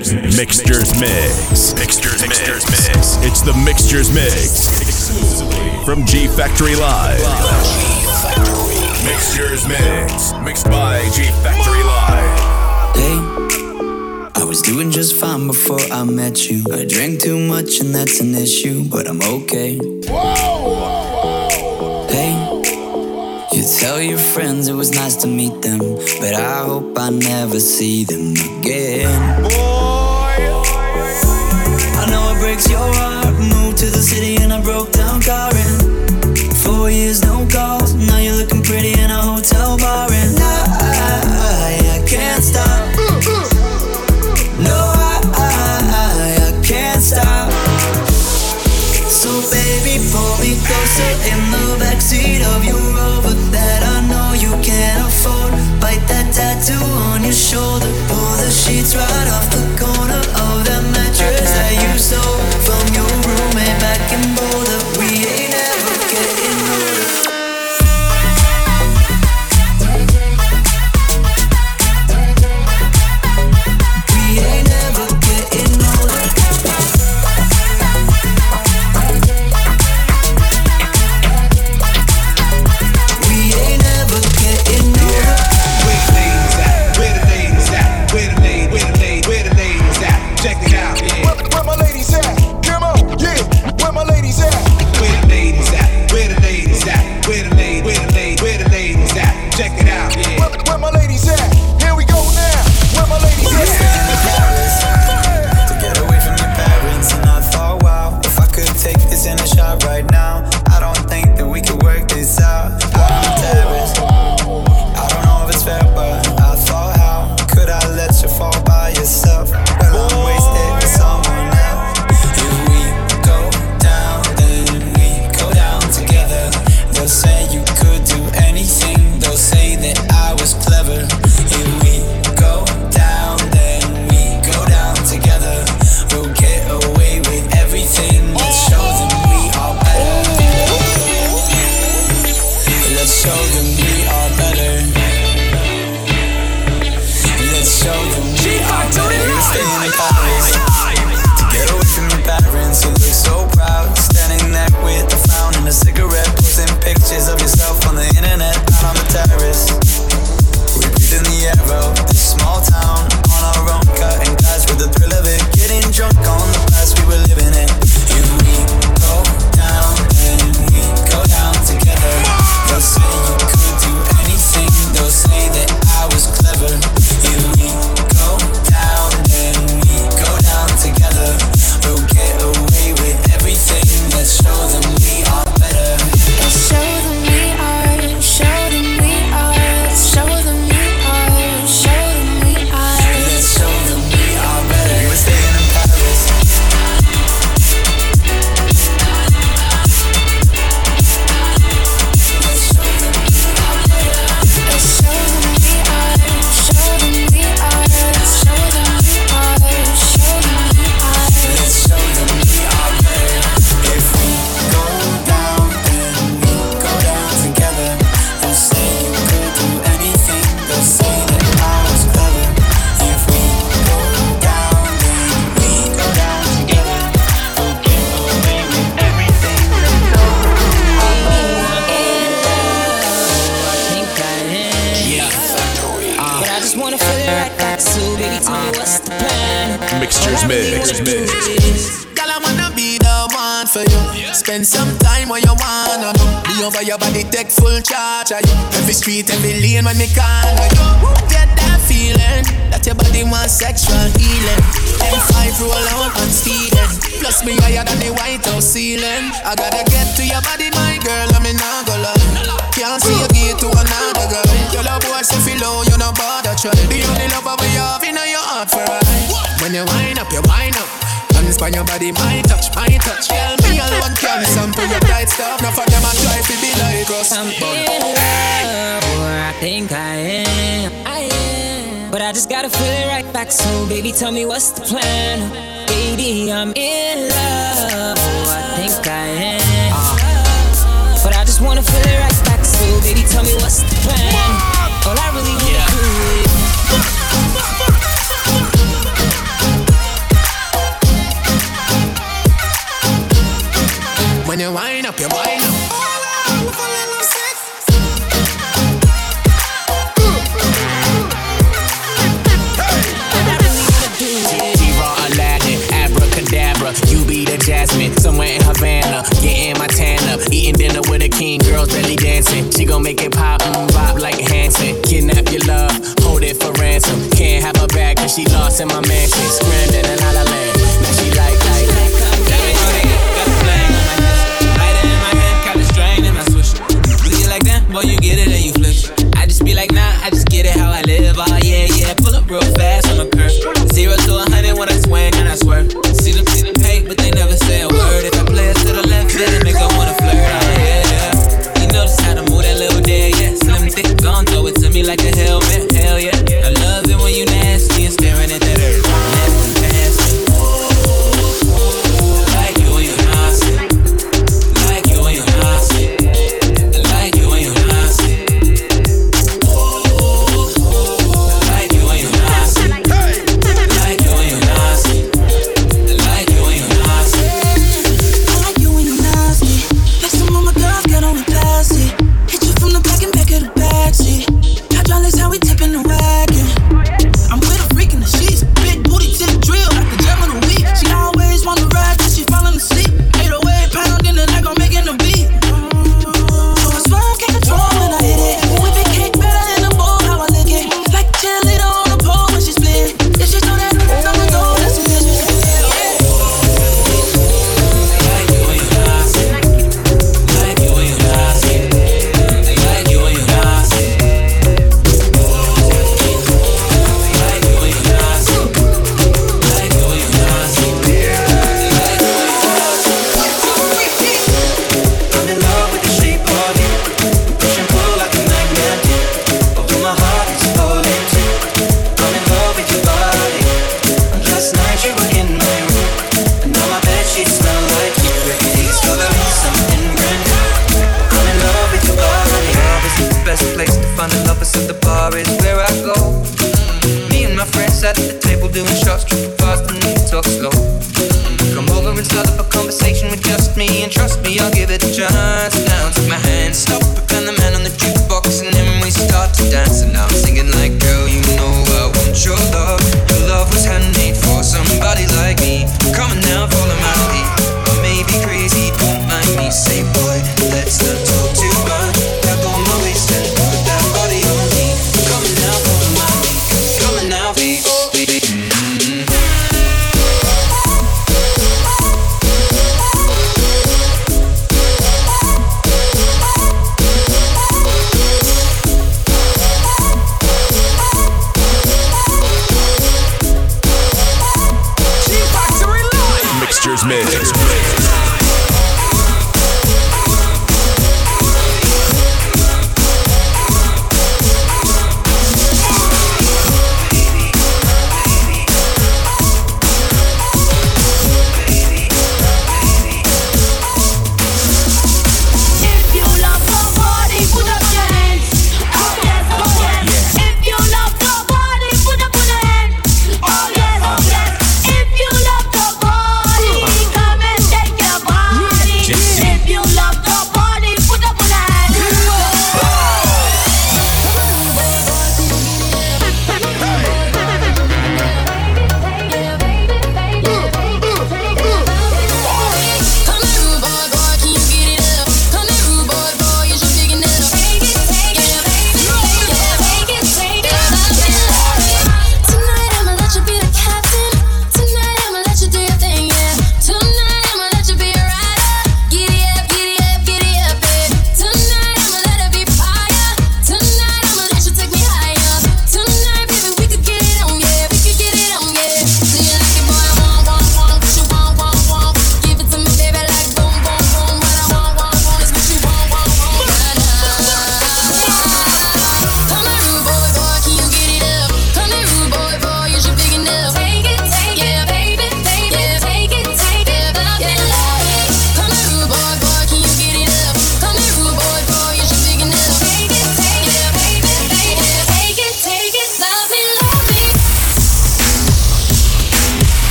Mix. Mixtures Mix. Mixtures Mix. It's the Mixtures Mix. From G Factory Live. Mixtures Mix. Mixed by G Factory Live. Hey, I was doing just fine before I met you. I drank too much and that's an issue, but I'm okay. Whoa! You tell your friends it was nice to meet them, but I hope I never see them again. Boy. I know it breaks your heart. Moved to the city and I broke down car in four years, no call. me can feeling right back so baby. Tell me what's the plan? Baby, I'm in love. Oh, I think I am. But I just wanna feel it right back so baby. Tell me what's the plan? All I really wanna yeah. do is. When you wind up, you wind gon' make it pop, and bop like Hanson. Kidnap your love, hold it for ransom. Can't have her back cause she lost in my mansion. Scrambling in a la la land, now she like, like. Boy, you get it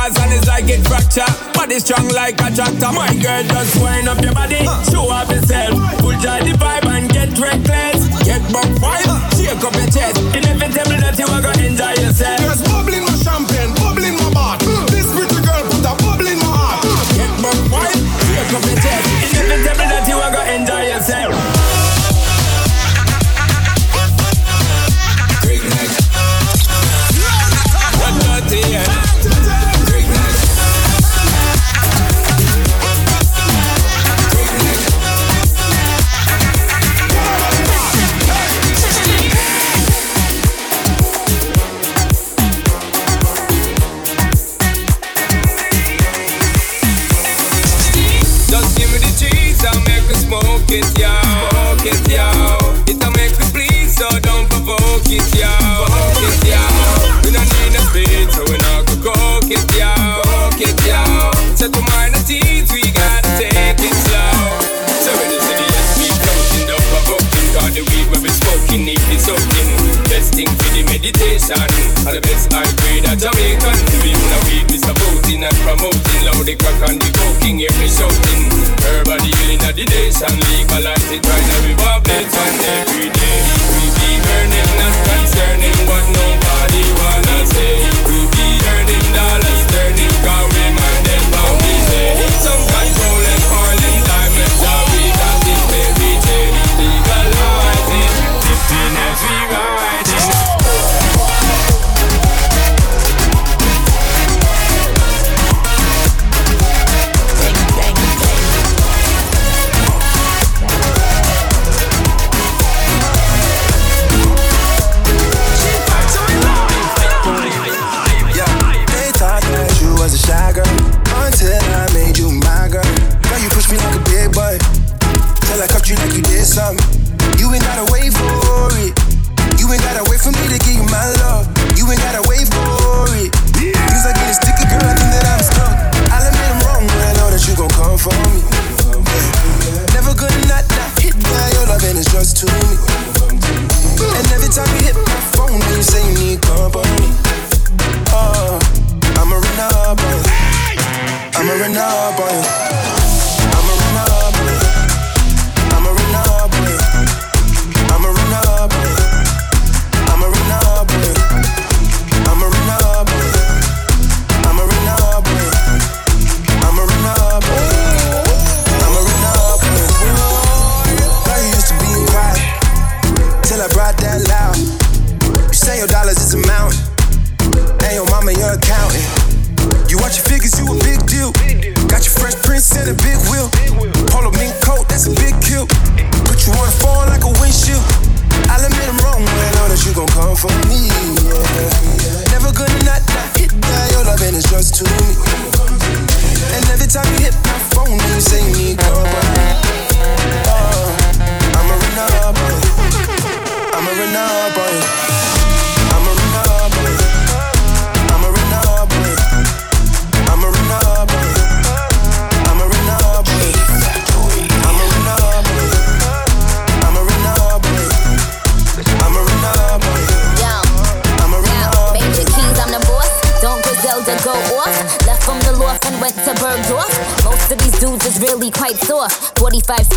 falls and his eye get fracture. Body strong like a tractor. My girl, just wind up your body, show up yourself. Full joy the vibe and get reckless. Get buck wild, shake up your chest. Inevitable that you are gonna enjoy yourself. thing for the meditation. All the best I grade a Jamaican. We wanna feed Mr. Voting and promoting. Loud the crack and the coking, hear me shouting. Everybody healing of the nation. Legalize it right now. We want blades on every day. We be burning, not concerning what nobody wanna say. We be earning dollars, turning, cause we Them about we say. Some kind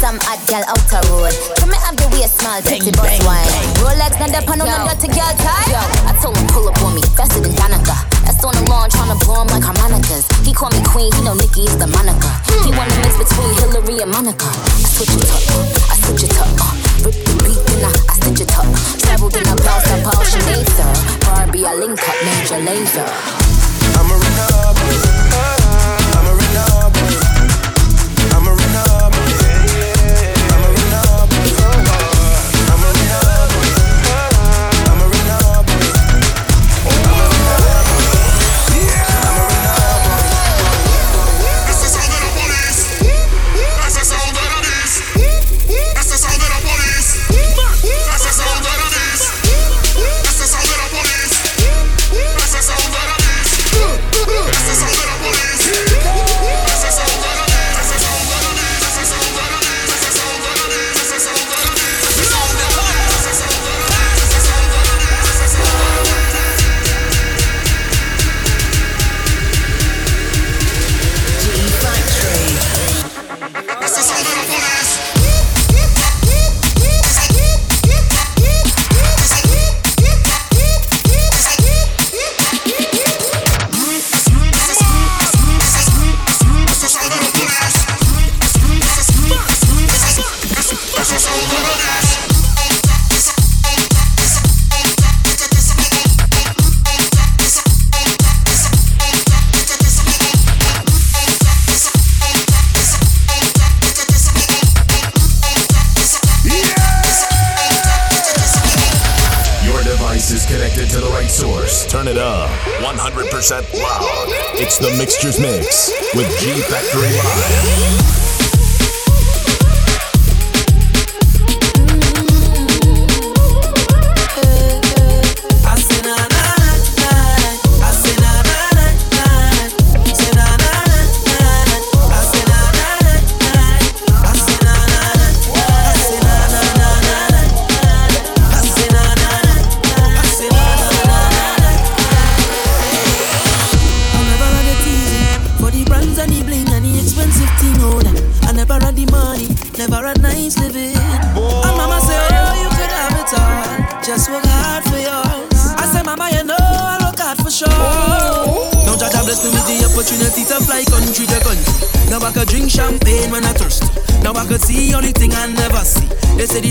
some hot girl out the road. Can and have the a small, pretty bust wine. Rolex, not up on on the dirty girl tie. I told him pull up on me, faster than Danica. That's on the lawn, tryna blow him like harmonicas. He call me queen, he know Nicki is the Monica. He wanna mix between Hillary and Monica. I switch it up, I switch it up. Rip the beat, then I, I stitch it up. Traveled in a bounce, I polish a laser. Barbie, I link up, Major Lazer. I'm a ringer,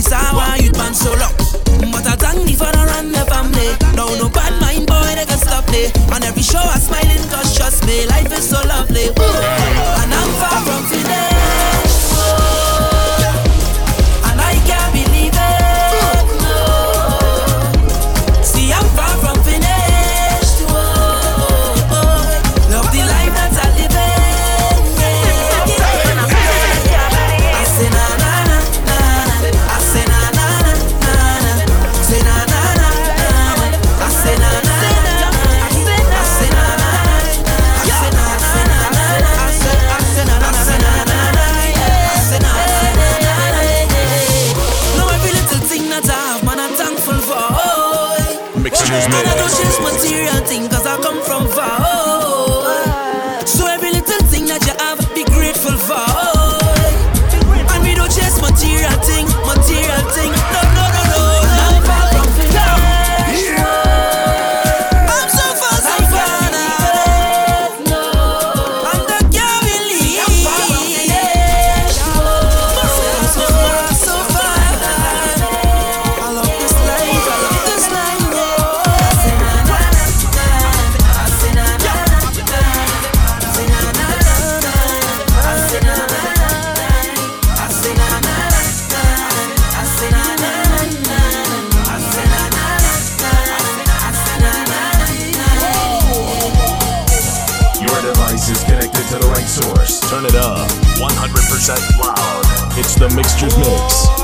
this how I you man so long. But I thank me for the run the family. Now no bad mind boy, they can stop me. On every show I smiling, cause trust me, life is so lovely. Ooh. the mixtures mix.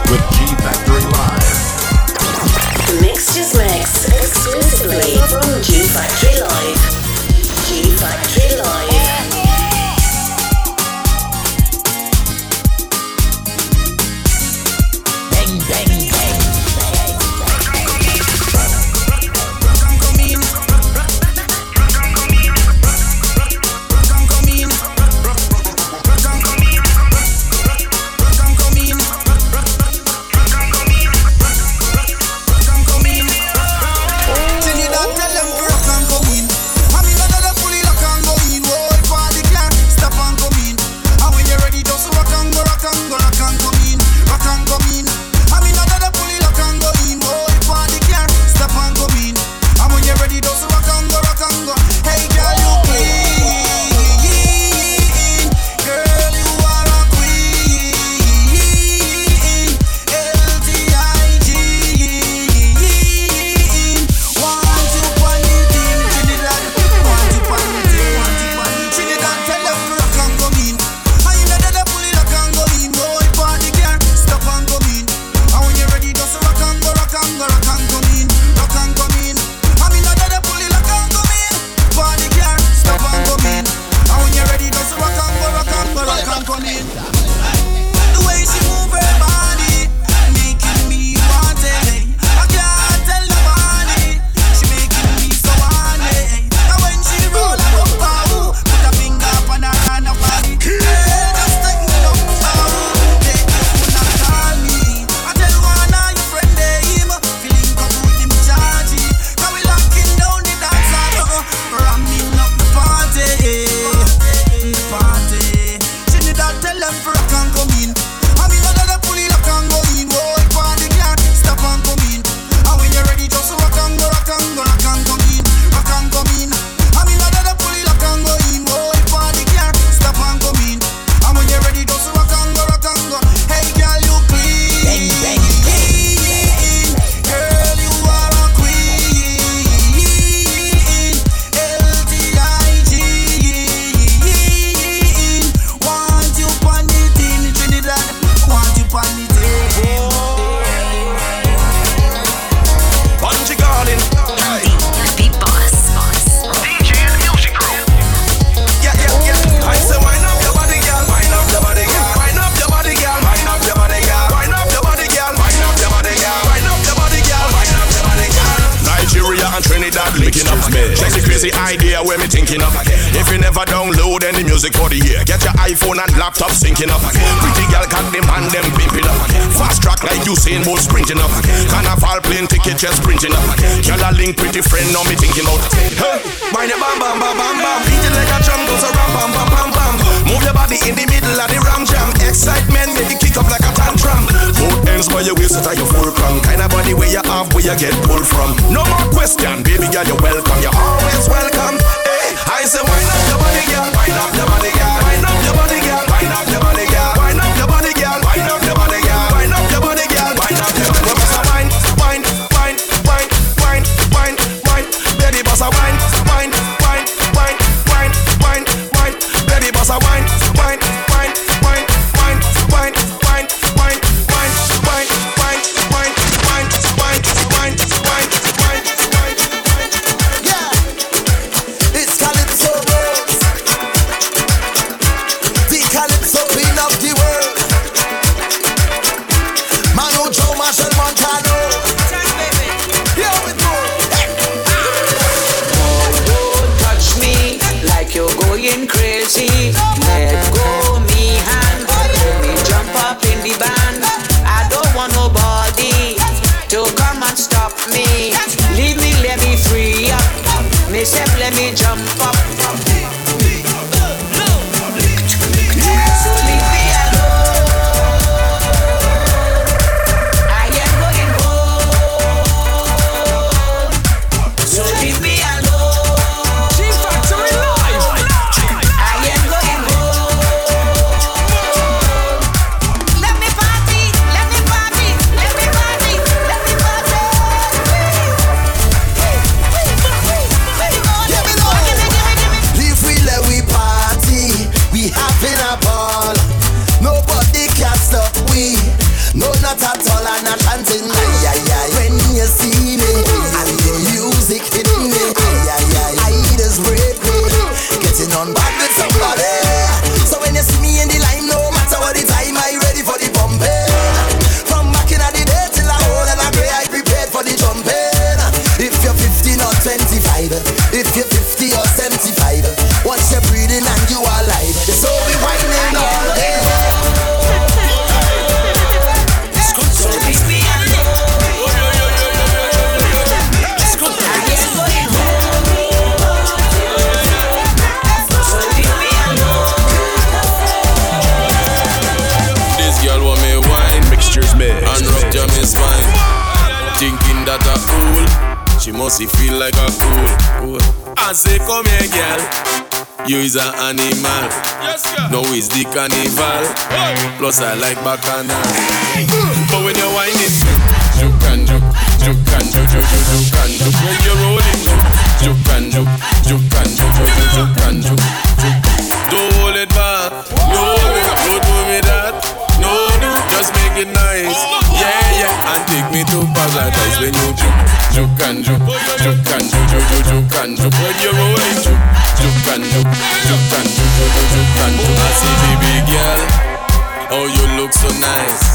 Is an animal. No, it's the carnival. Plus, I like bacchanal. But when you're whining, juke and juke, juke and juke, juke, juke, juke and juke. When you're rolling, juke and juke, juke and juke, juke, juke, juke and juke, juke. Don't hold it back. No, don't do me that. No, no, just make it nice. Oh, yeah, yeah, and take me to paradise when you juke, juke and juke, juke and juke, juke, juke, juke and juke. When you're rolling, juke, you're brand new, you're brand new, you're brand new. I see baby girl, oh you look so nice.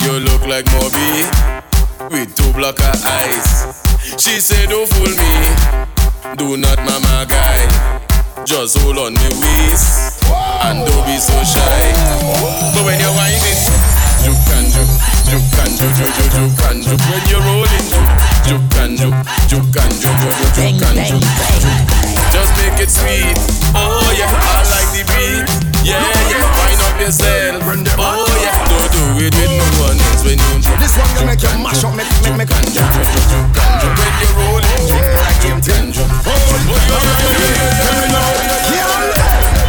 You look like Moby with two black eyes. She said, don't fool me, do not mama guy. Just hold on me waist and don't be so shy. But when you're whining, you can do, you can do, you you you can do. When you're rolling, you can do, you can do, you you you can do it sweet. Oh yeah, I like the beat. Yeah, yeah, wind up yourself. Oh yeah, don't do it with no one else when you. This one gonna make you mash up, make make make. Juke, juke, juke, juke, juke and juke. When you're rolling, juke, juke and juke. Oh,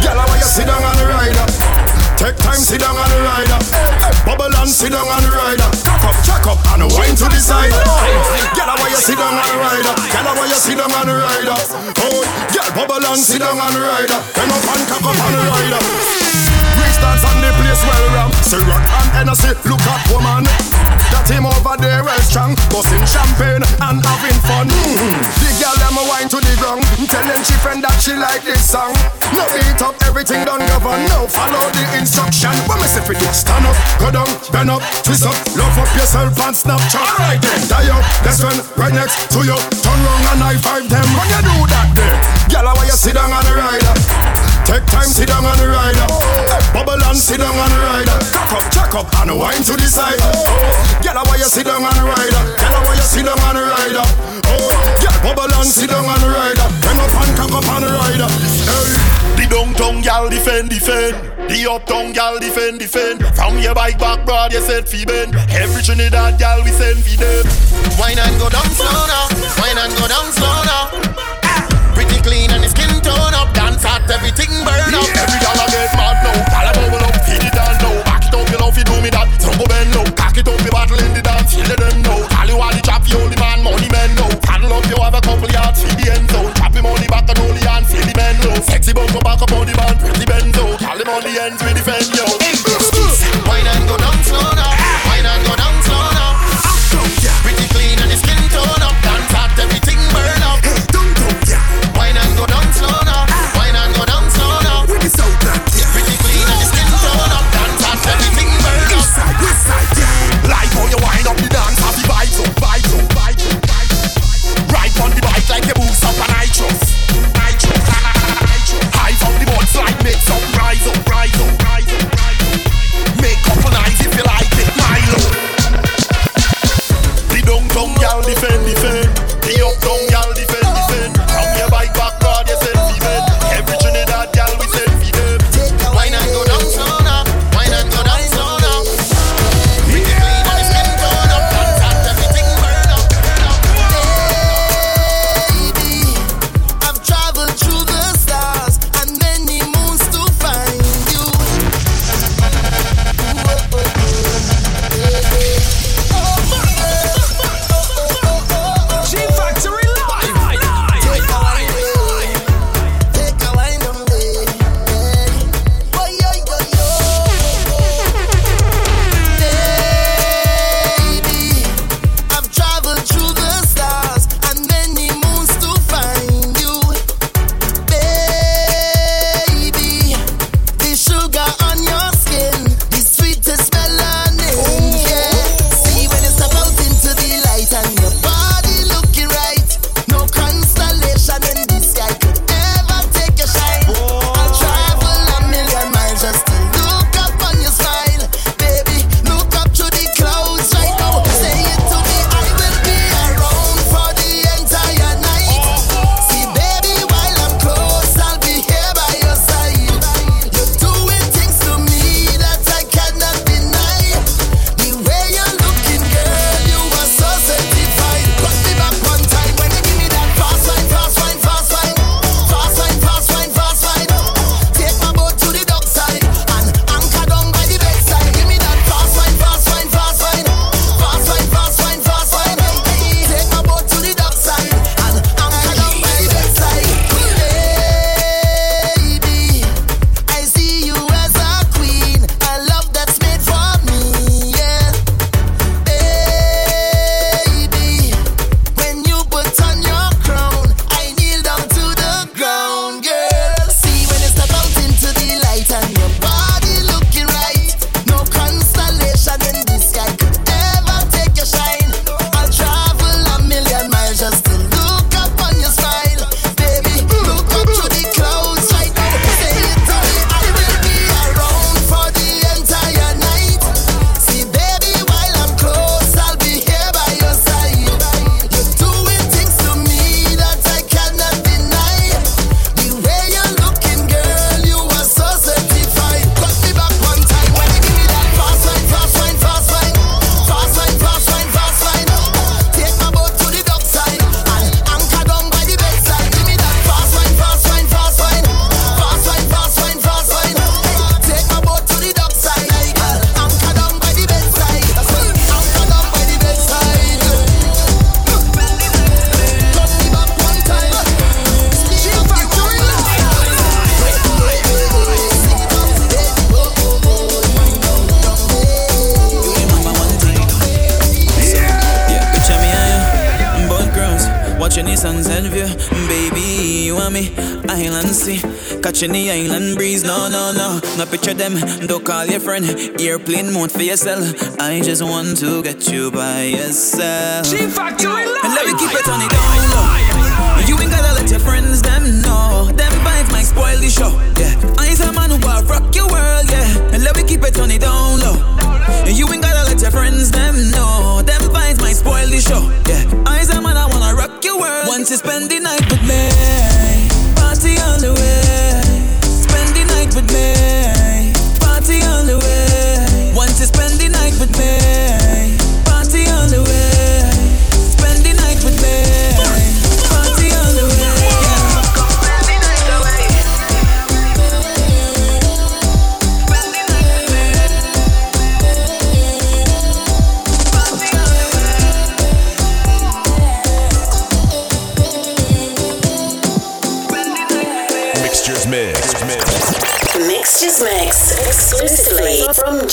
Girl, I want you sit down on the rider. Take time, sit down on the rider. Bubble and sit down on the rider. Cock up, check up, and wine to the side. Girl, I want you sit down on sit down and ride up. Oh, girl, bubble and see down and rider. up. Come up and cock up on ride up. Bricks dance on the place well ram. Say rock and Hennessy, look at woman. That him over there well strong, busting champagne and having fun. Mm. The girl them wine to the ground. wrong. Tell she friend that she like this song. No beat up, everything done govern. No follow the instruction. When me say for you, stand up, go down, bend up, twist up, love up yourself and Snapchat. Alright then, die up, best friend right next to you. Turn round and high five them. When you do that there, gyal, why you sit down on the rider? Take time, sit down on the rider. Hey, bubble and sit down on the rider. Cock up, check up, and wine to the side. Oh, gyal, why you sit down on the rider? Gyal, why you sit down on the rider? Oh, gyal, bubble and sit down on the rider. Bend up and cock up on the rider. Hey. The downtown gal defend, defend. The uptown gal defend, defend. From your bike back, broad, you said fi bend. Every Trinidad gal we send fi them. Wine and go down slow now. Wine and go down slow now. Pretty clean and the skin tone up. Everything burn up. Every gal I get mad now. I bubble up, feed it down now. Back it up, you know fi do me that. So go bend low, cock it up, you battle in the dance. You let them know. Call you all the chop, you only man, money men know. Paddle up, you have a couple yards, feed the end zone. Chop him on the back and the hand, feel the men low. Sexy bum go back up on the band, pretty benzo. Call him on the ends, we defend yo. Catching the island breeze. No, no, no, no picture them. Don't call your friend, airplane mode for yourself. I just want to get you by yourself. G Factory And let me keep it on it down low. You ain't gotta let your friends them know. Them vibes might spoil the show. Yeah, I is a man who will rock your world. Yeah, and let me keep it on it down low. And you ain't gotta let your friends them know. Them vibes might spoil the show. Yeah, I is a man I wanna rock your world. Once you spend the night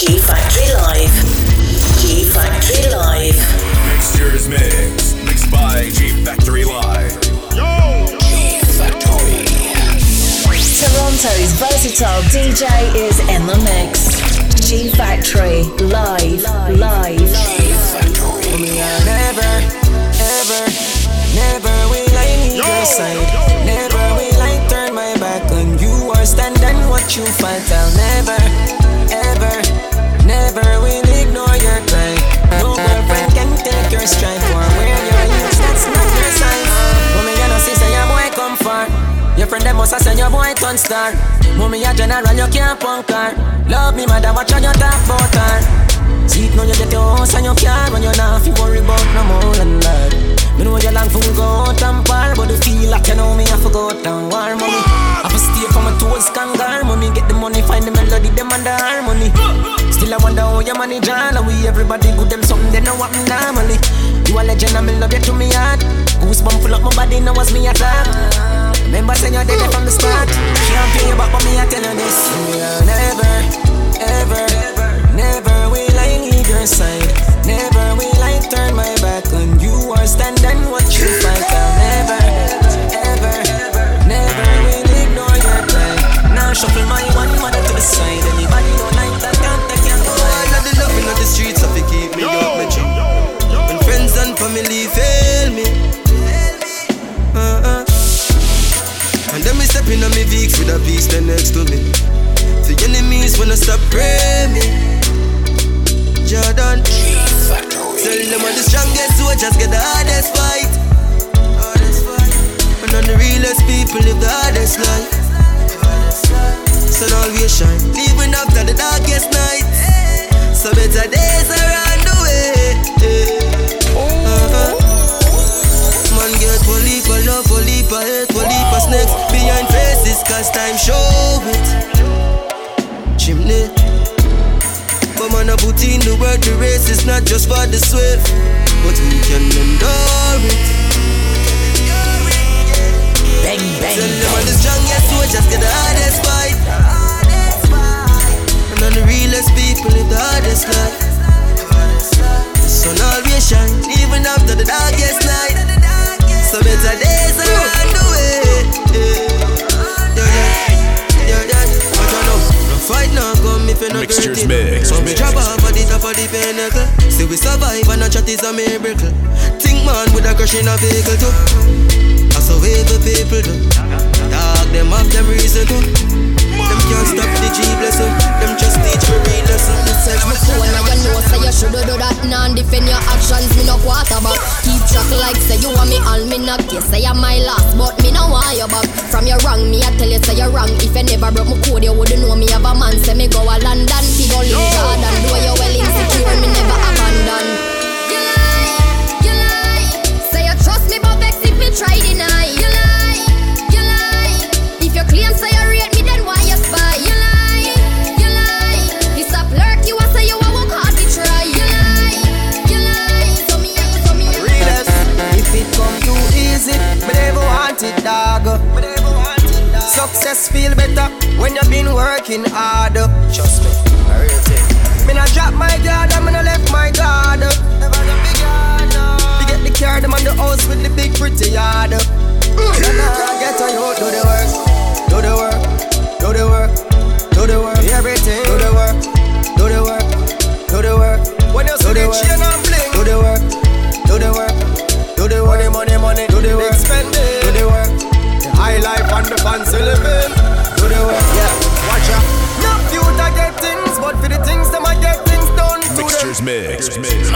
G Factory Live. G Factory Live. Mixtures mix. Mixed by G Factory Live. Toronto's versatile DJ is in the mix. G Factory Live. Live. Me, I never, ever, never will I leave your side. Never will I turn my back on you or stand and watch you fight. I'll never, ever, never will ignore your cry. No girlfriend can take your strength Must have send your boy turn star. Mommy, a general, you can't punk her. Love me, mother, watch on your talk about her. See now you get your house and your car When you're not fi worry about no more than that. Me know you long for go out and par But you feel like you know me I forgot down war mommy. I fi stay for my toes kangar Mommy. Get the money find the melody them and the harmony. Still I wonder how your money And we everybody good them something they know what normally. You a legend and me love you to me heart. Goosebump full up my body now was me attack Remember saying you're dead from the start. Can't pay you back but me I tell you this. Me I never, ever, never will I leave your side. Never will I turn my back on you Or stand and watch beast stand next to me. The enemies wanna stop me. Jordan. Tell them I'm the strongest soldiers get the hardest fight. And on the realest people live the hardest life. Sun always shine, even after the darkest night. Cause time show it. Chimney. But man, I put in the work, the race is not just for the swift, but we can endure it. Bang, bang, Tell them I'm the strongest just get the hardest fight. And on the realest people live the hardest life. The sun always shine, even after the darkest night. So better days are on the way. I Mixtures mix. Come drop off at the the pinnacle. See we survive and a chat is a miracle. Think man with a crush in a vehicle too. That's how evil people do. Dog them have them reason to. Them can't stop the G blessing. Them just teach me real lesson. Search my phone and you know say you shoulda do that. Nah defend your actions, me no quarterback. Keep track like say you want me all me not. Yes, say I'm my last, but me no want you back. From your wrong, me I tell you say you're wrong. If you never broke my code, you wouldn't know me have a man. Say me go a London, fi go live Jordan Do you well insecure, me never abandon. You lie, you lie. Say you trust me, but vex if me try deny Success feel better when you've been working hard. Trust me,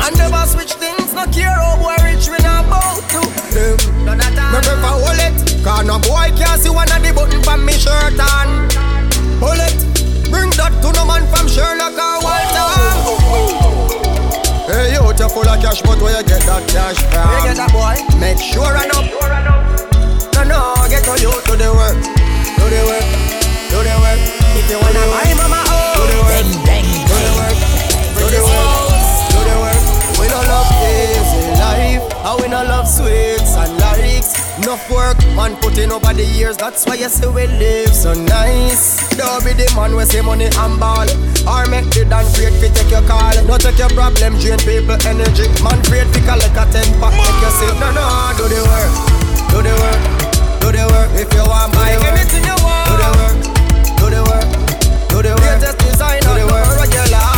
And never switch things, no care how we rich, we not bound to them. No, not me prefer hold it, cause no boy can see one of the button from me shirt on. Hold it, bring that to no man from Sherlock or Walter. Hey, you you're full of cash, but where you get that cash from? Where you get that boy? Make sure I know. Sure no, no, get on you to the work, to the work, to the work. If you wanna buy mama, oh, do the work, do the work, do the work no love easy life, I we no love sweets and likes. Enough work, man, putting in over the years. That's why you say we live so nice. Don't be the man we say money and ball, or make the dance great fi take your call. No take your problem, drain people energy. Man, afraid fi collect a ten pack, make you say no, no. Do the work, do the work, do the work. If you want buy anything you want, do the work, do the work, do the work. Latest design, do the work regular.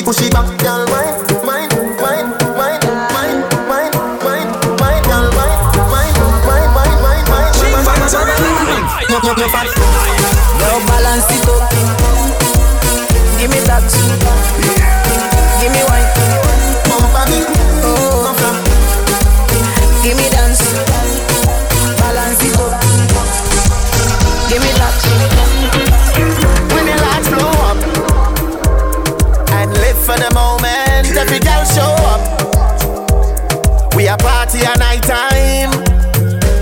It, push it back, girl. Mind, mind, mind, mind, mind, mind, mind, mind, girl. Mind, mind, mind, mind, mind, mind, mind, mind. You, you, you fat. Now balance it up. Give me that. Party at night time.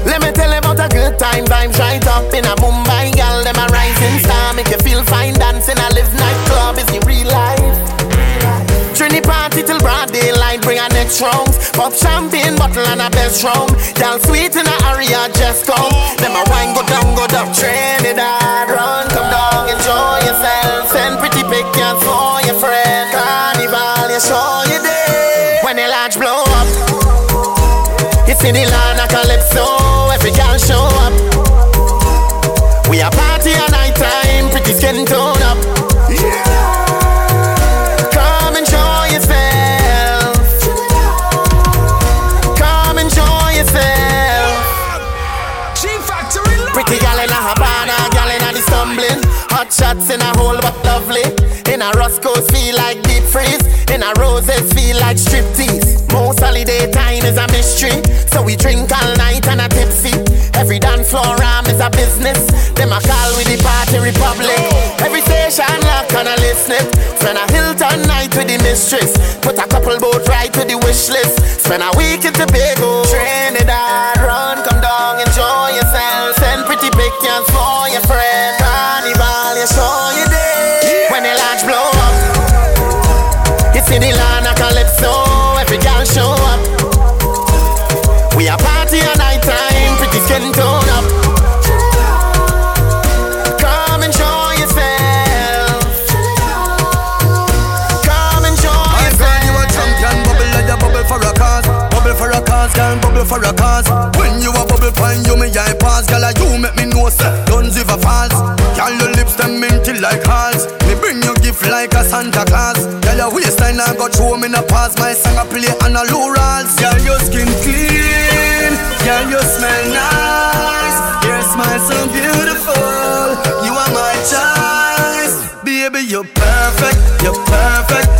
Let me tell you about a good time vibes right up in a Mumbai, girl. Them a rising star, make you feel fine dancing. I live nightclub is the real life. Trini party till broad daylight, bring our next rounds. Pop champagne bottle and a best round. Girl sweet in the area, just come. Them a wine go down, go down. Trinidad, run, come down, enjoy yourself. Send pretty pictures for your friend. Carnival, you show in the land of Calypso. Every girl show up. We a party at night time, pretty skin tone up. Come and show yourself. Come and show yourself. Pretty gal in a Havana, gal in a the stumbling. Hot shots in a hole but lovely. In a Roscoe's feel like deep freeze. In a Roses feel like striptease. Most holiday time is a mystery. So we drink all night and a tipsy. Every dance floor ram is a business. Them a call with the party republic. Every station lock and a listening. Spend a Hilton night with the mistress. Put a couple boat right to the wish list. Spend a week in Tobago. Trinidad, run, come down, enjoy yourself. Send pretty pictures for your friend. Carnival, you show you day. When the large blow up, it's in the Calypso. Every girl show up. We a party at night time, pretty skin tone up. Come and show yourself. Come and show I yourself. said you a champion, bubble like a bubble for a cause. Bubble for a cause, girl, bubble for a cause. When you a bubble pine, you me eye pass, girl, and you make me know say guns if a falls. Girl, your lips them minty like halls. Me bring you gift like a Santa Claus. Your waistline I got through me no pass. My song I play on a low rolls. Girl, your skin clean. Girl, you smell nice. Your smile so beautiful. You are my choice. Baby. You're perfect. You're perfect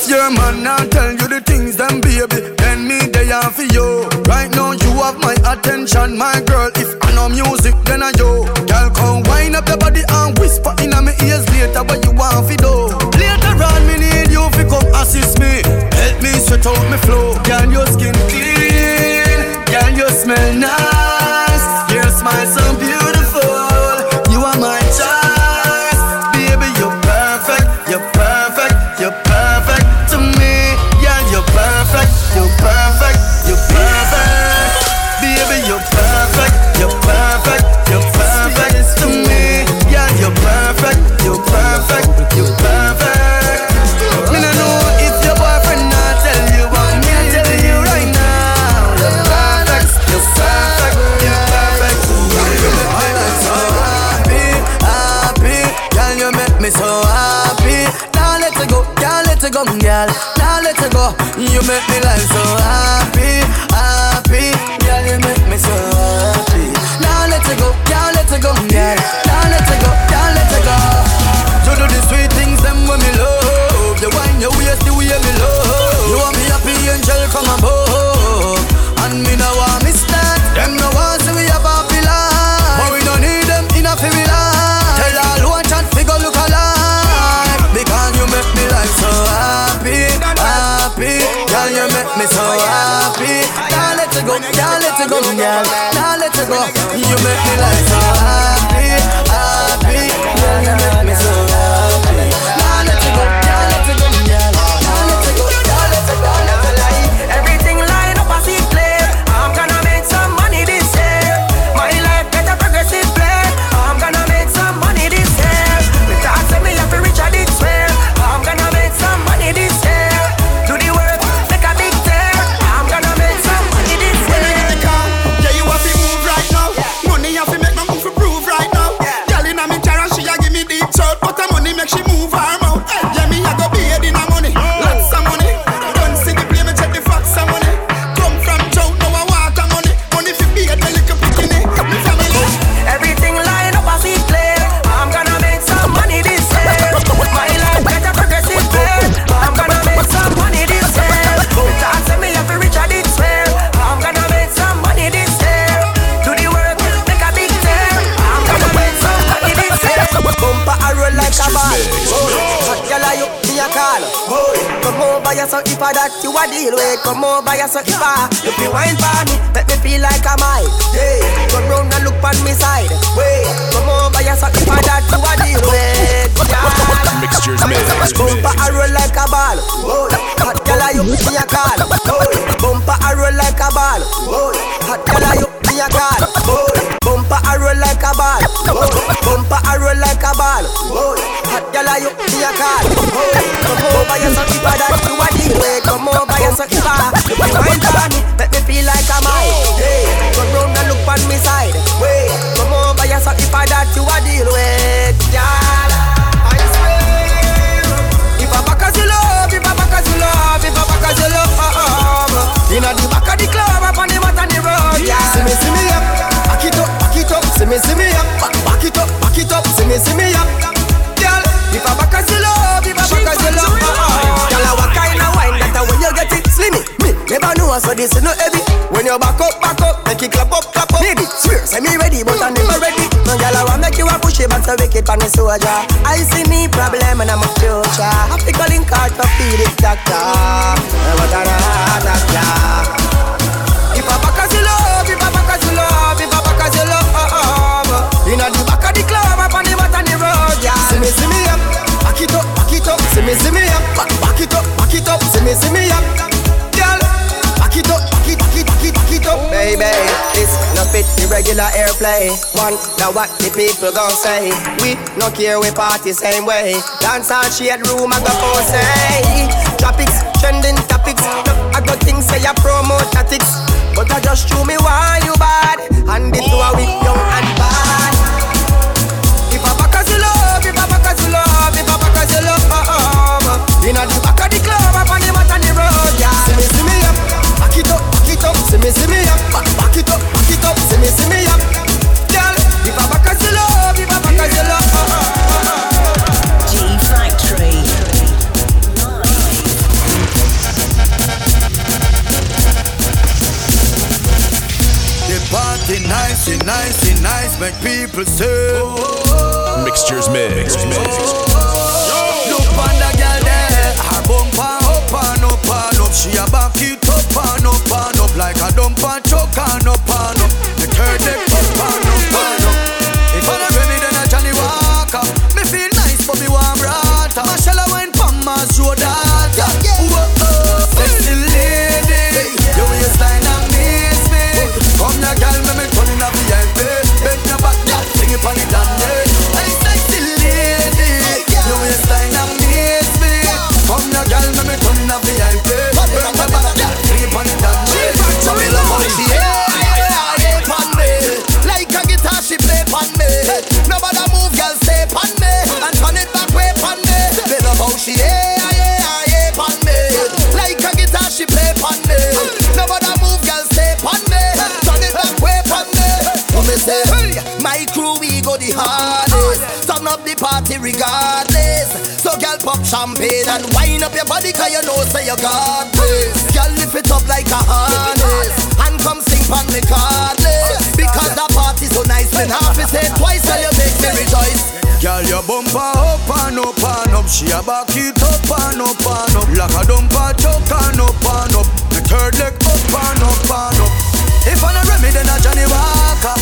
If your man not tell you the things, then baby, then me they are for you. Right now you have my attention, my girl. If I know music, then I yo. Girl, come wind up your body and whisper in my ears later what you want for do. That you a deal with, come over here, so if I you wine for me, make me feel like I'm high. Hey, turn round and look on me side. Wait, come over here, so if I that you a deal with, yeah. Mixtures mix. Bumper a roll like a ball. Oh, hot girl, you me a call? Oh, bumper a roll like a ball. Oh, hot girl, you me a call? Oh, bumper a roll like a ball. Oh, hot girl, are you me a call? Come over so if I that you a deal with. Come over here, so if you wine for me, make me feel like I'm turn round and look on me side. Come over so if I that you a deal with, girl. I swear. If I back as you love, as you love, if I back as you love, inna the back of the club, up on the mat on the road, yeah. See me, see me up, back it up, back it up, see me, see me up, back, back it up, back it up, see me, see me up, girl. If I back as you love, if I back as you love, girl, I what kind of wine that when you get it, slimmy, never know so this is no heavy. When you back up, back up, make it clap up, clap up. Maybe swear, say me ready, but I never ready. No girl, I want make you a push it back so wicked on the soldier. I see me problem and I'm a future. I pick a link out to feed it, doctor. I'm a doctor. If I back as you love, if I back as you love, if I back as you love, inna the back of the club, up on the on the road, yeah. See me, see me up, back it up, back it up, see me, see me up, back, back it up, back it up, see me, see me up, baby. This no fit the regular airplay. One, now what the people gon' say? We no care we party same way. Dance on shade room, I go for say. Topics, trending topics. I got things say I promote tactics, but I just show me why you bad. And it a weak young and bad. If I back as you love, if I back as you love, if I back as you love, uh-uh. inna the back of the club, up on the mat on the road, yeah. See me, see me up, back, back it up, back it up, see me, see me up, girl. If I back as you love, if I back as you love, G Factory. The party nice, it nice, it nice, make people say. Mixtures mix. Oh, oh, oh. Look on the girl there, her bumper up and up and up. She a back it like a dumper truck and up and the hardest. Turn up the party regardless. So girl, pop champagne and wind up your body 'cause you know say you got this. Girl, lift it up like a harness and come sing on me cardless. Because the party so nice when half is say twice and you make me rejoice. Girl, your bumper up and up and up. She a back it up and up and up. Like a dumper chuck and up and up. The third leg up and up and up. If I not Remy, then a Johnnie Walker.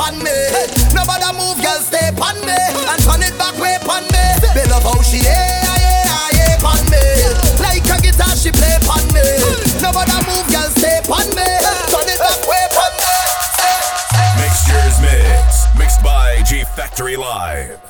On me. Nobody move, girl, stay on me. And turn it back way on me. Me love how she yeah, yeah, yeah, on me. Like a guitar, she play on me. Nobody move, girl, stay on me. Turn it back way on me. Mixtures Mix. Mixed by G Factory Live.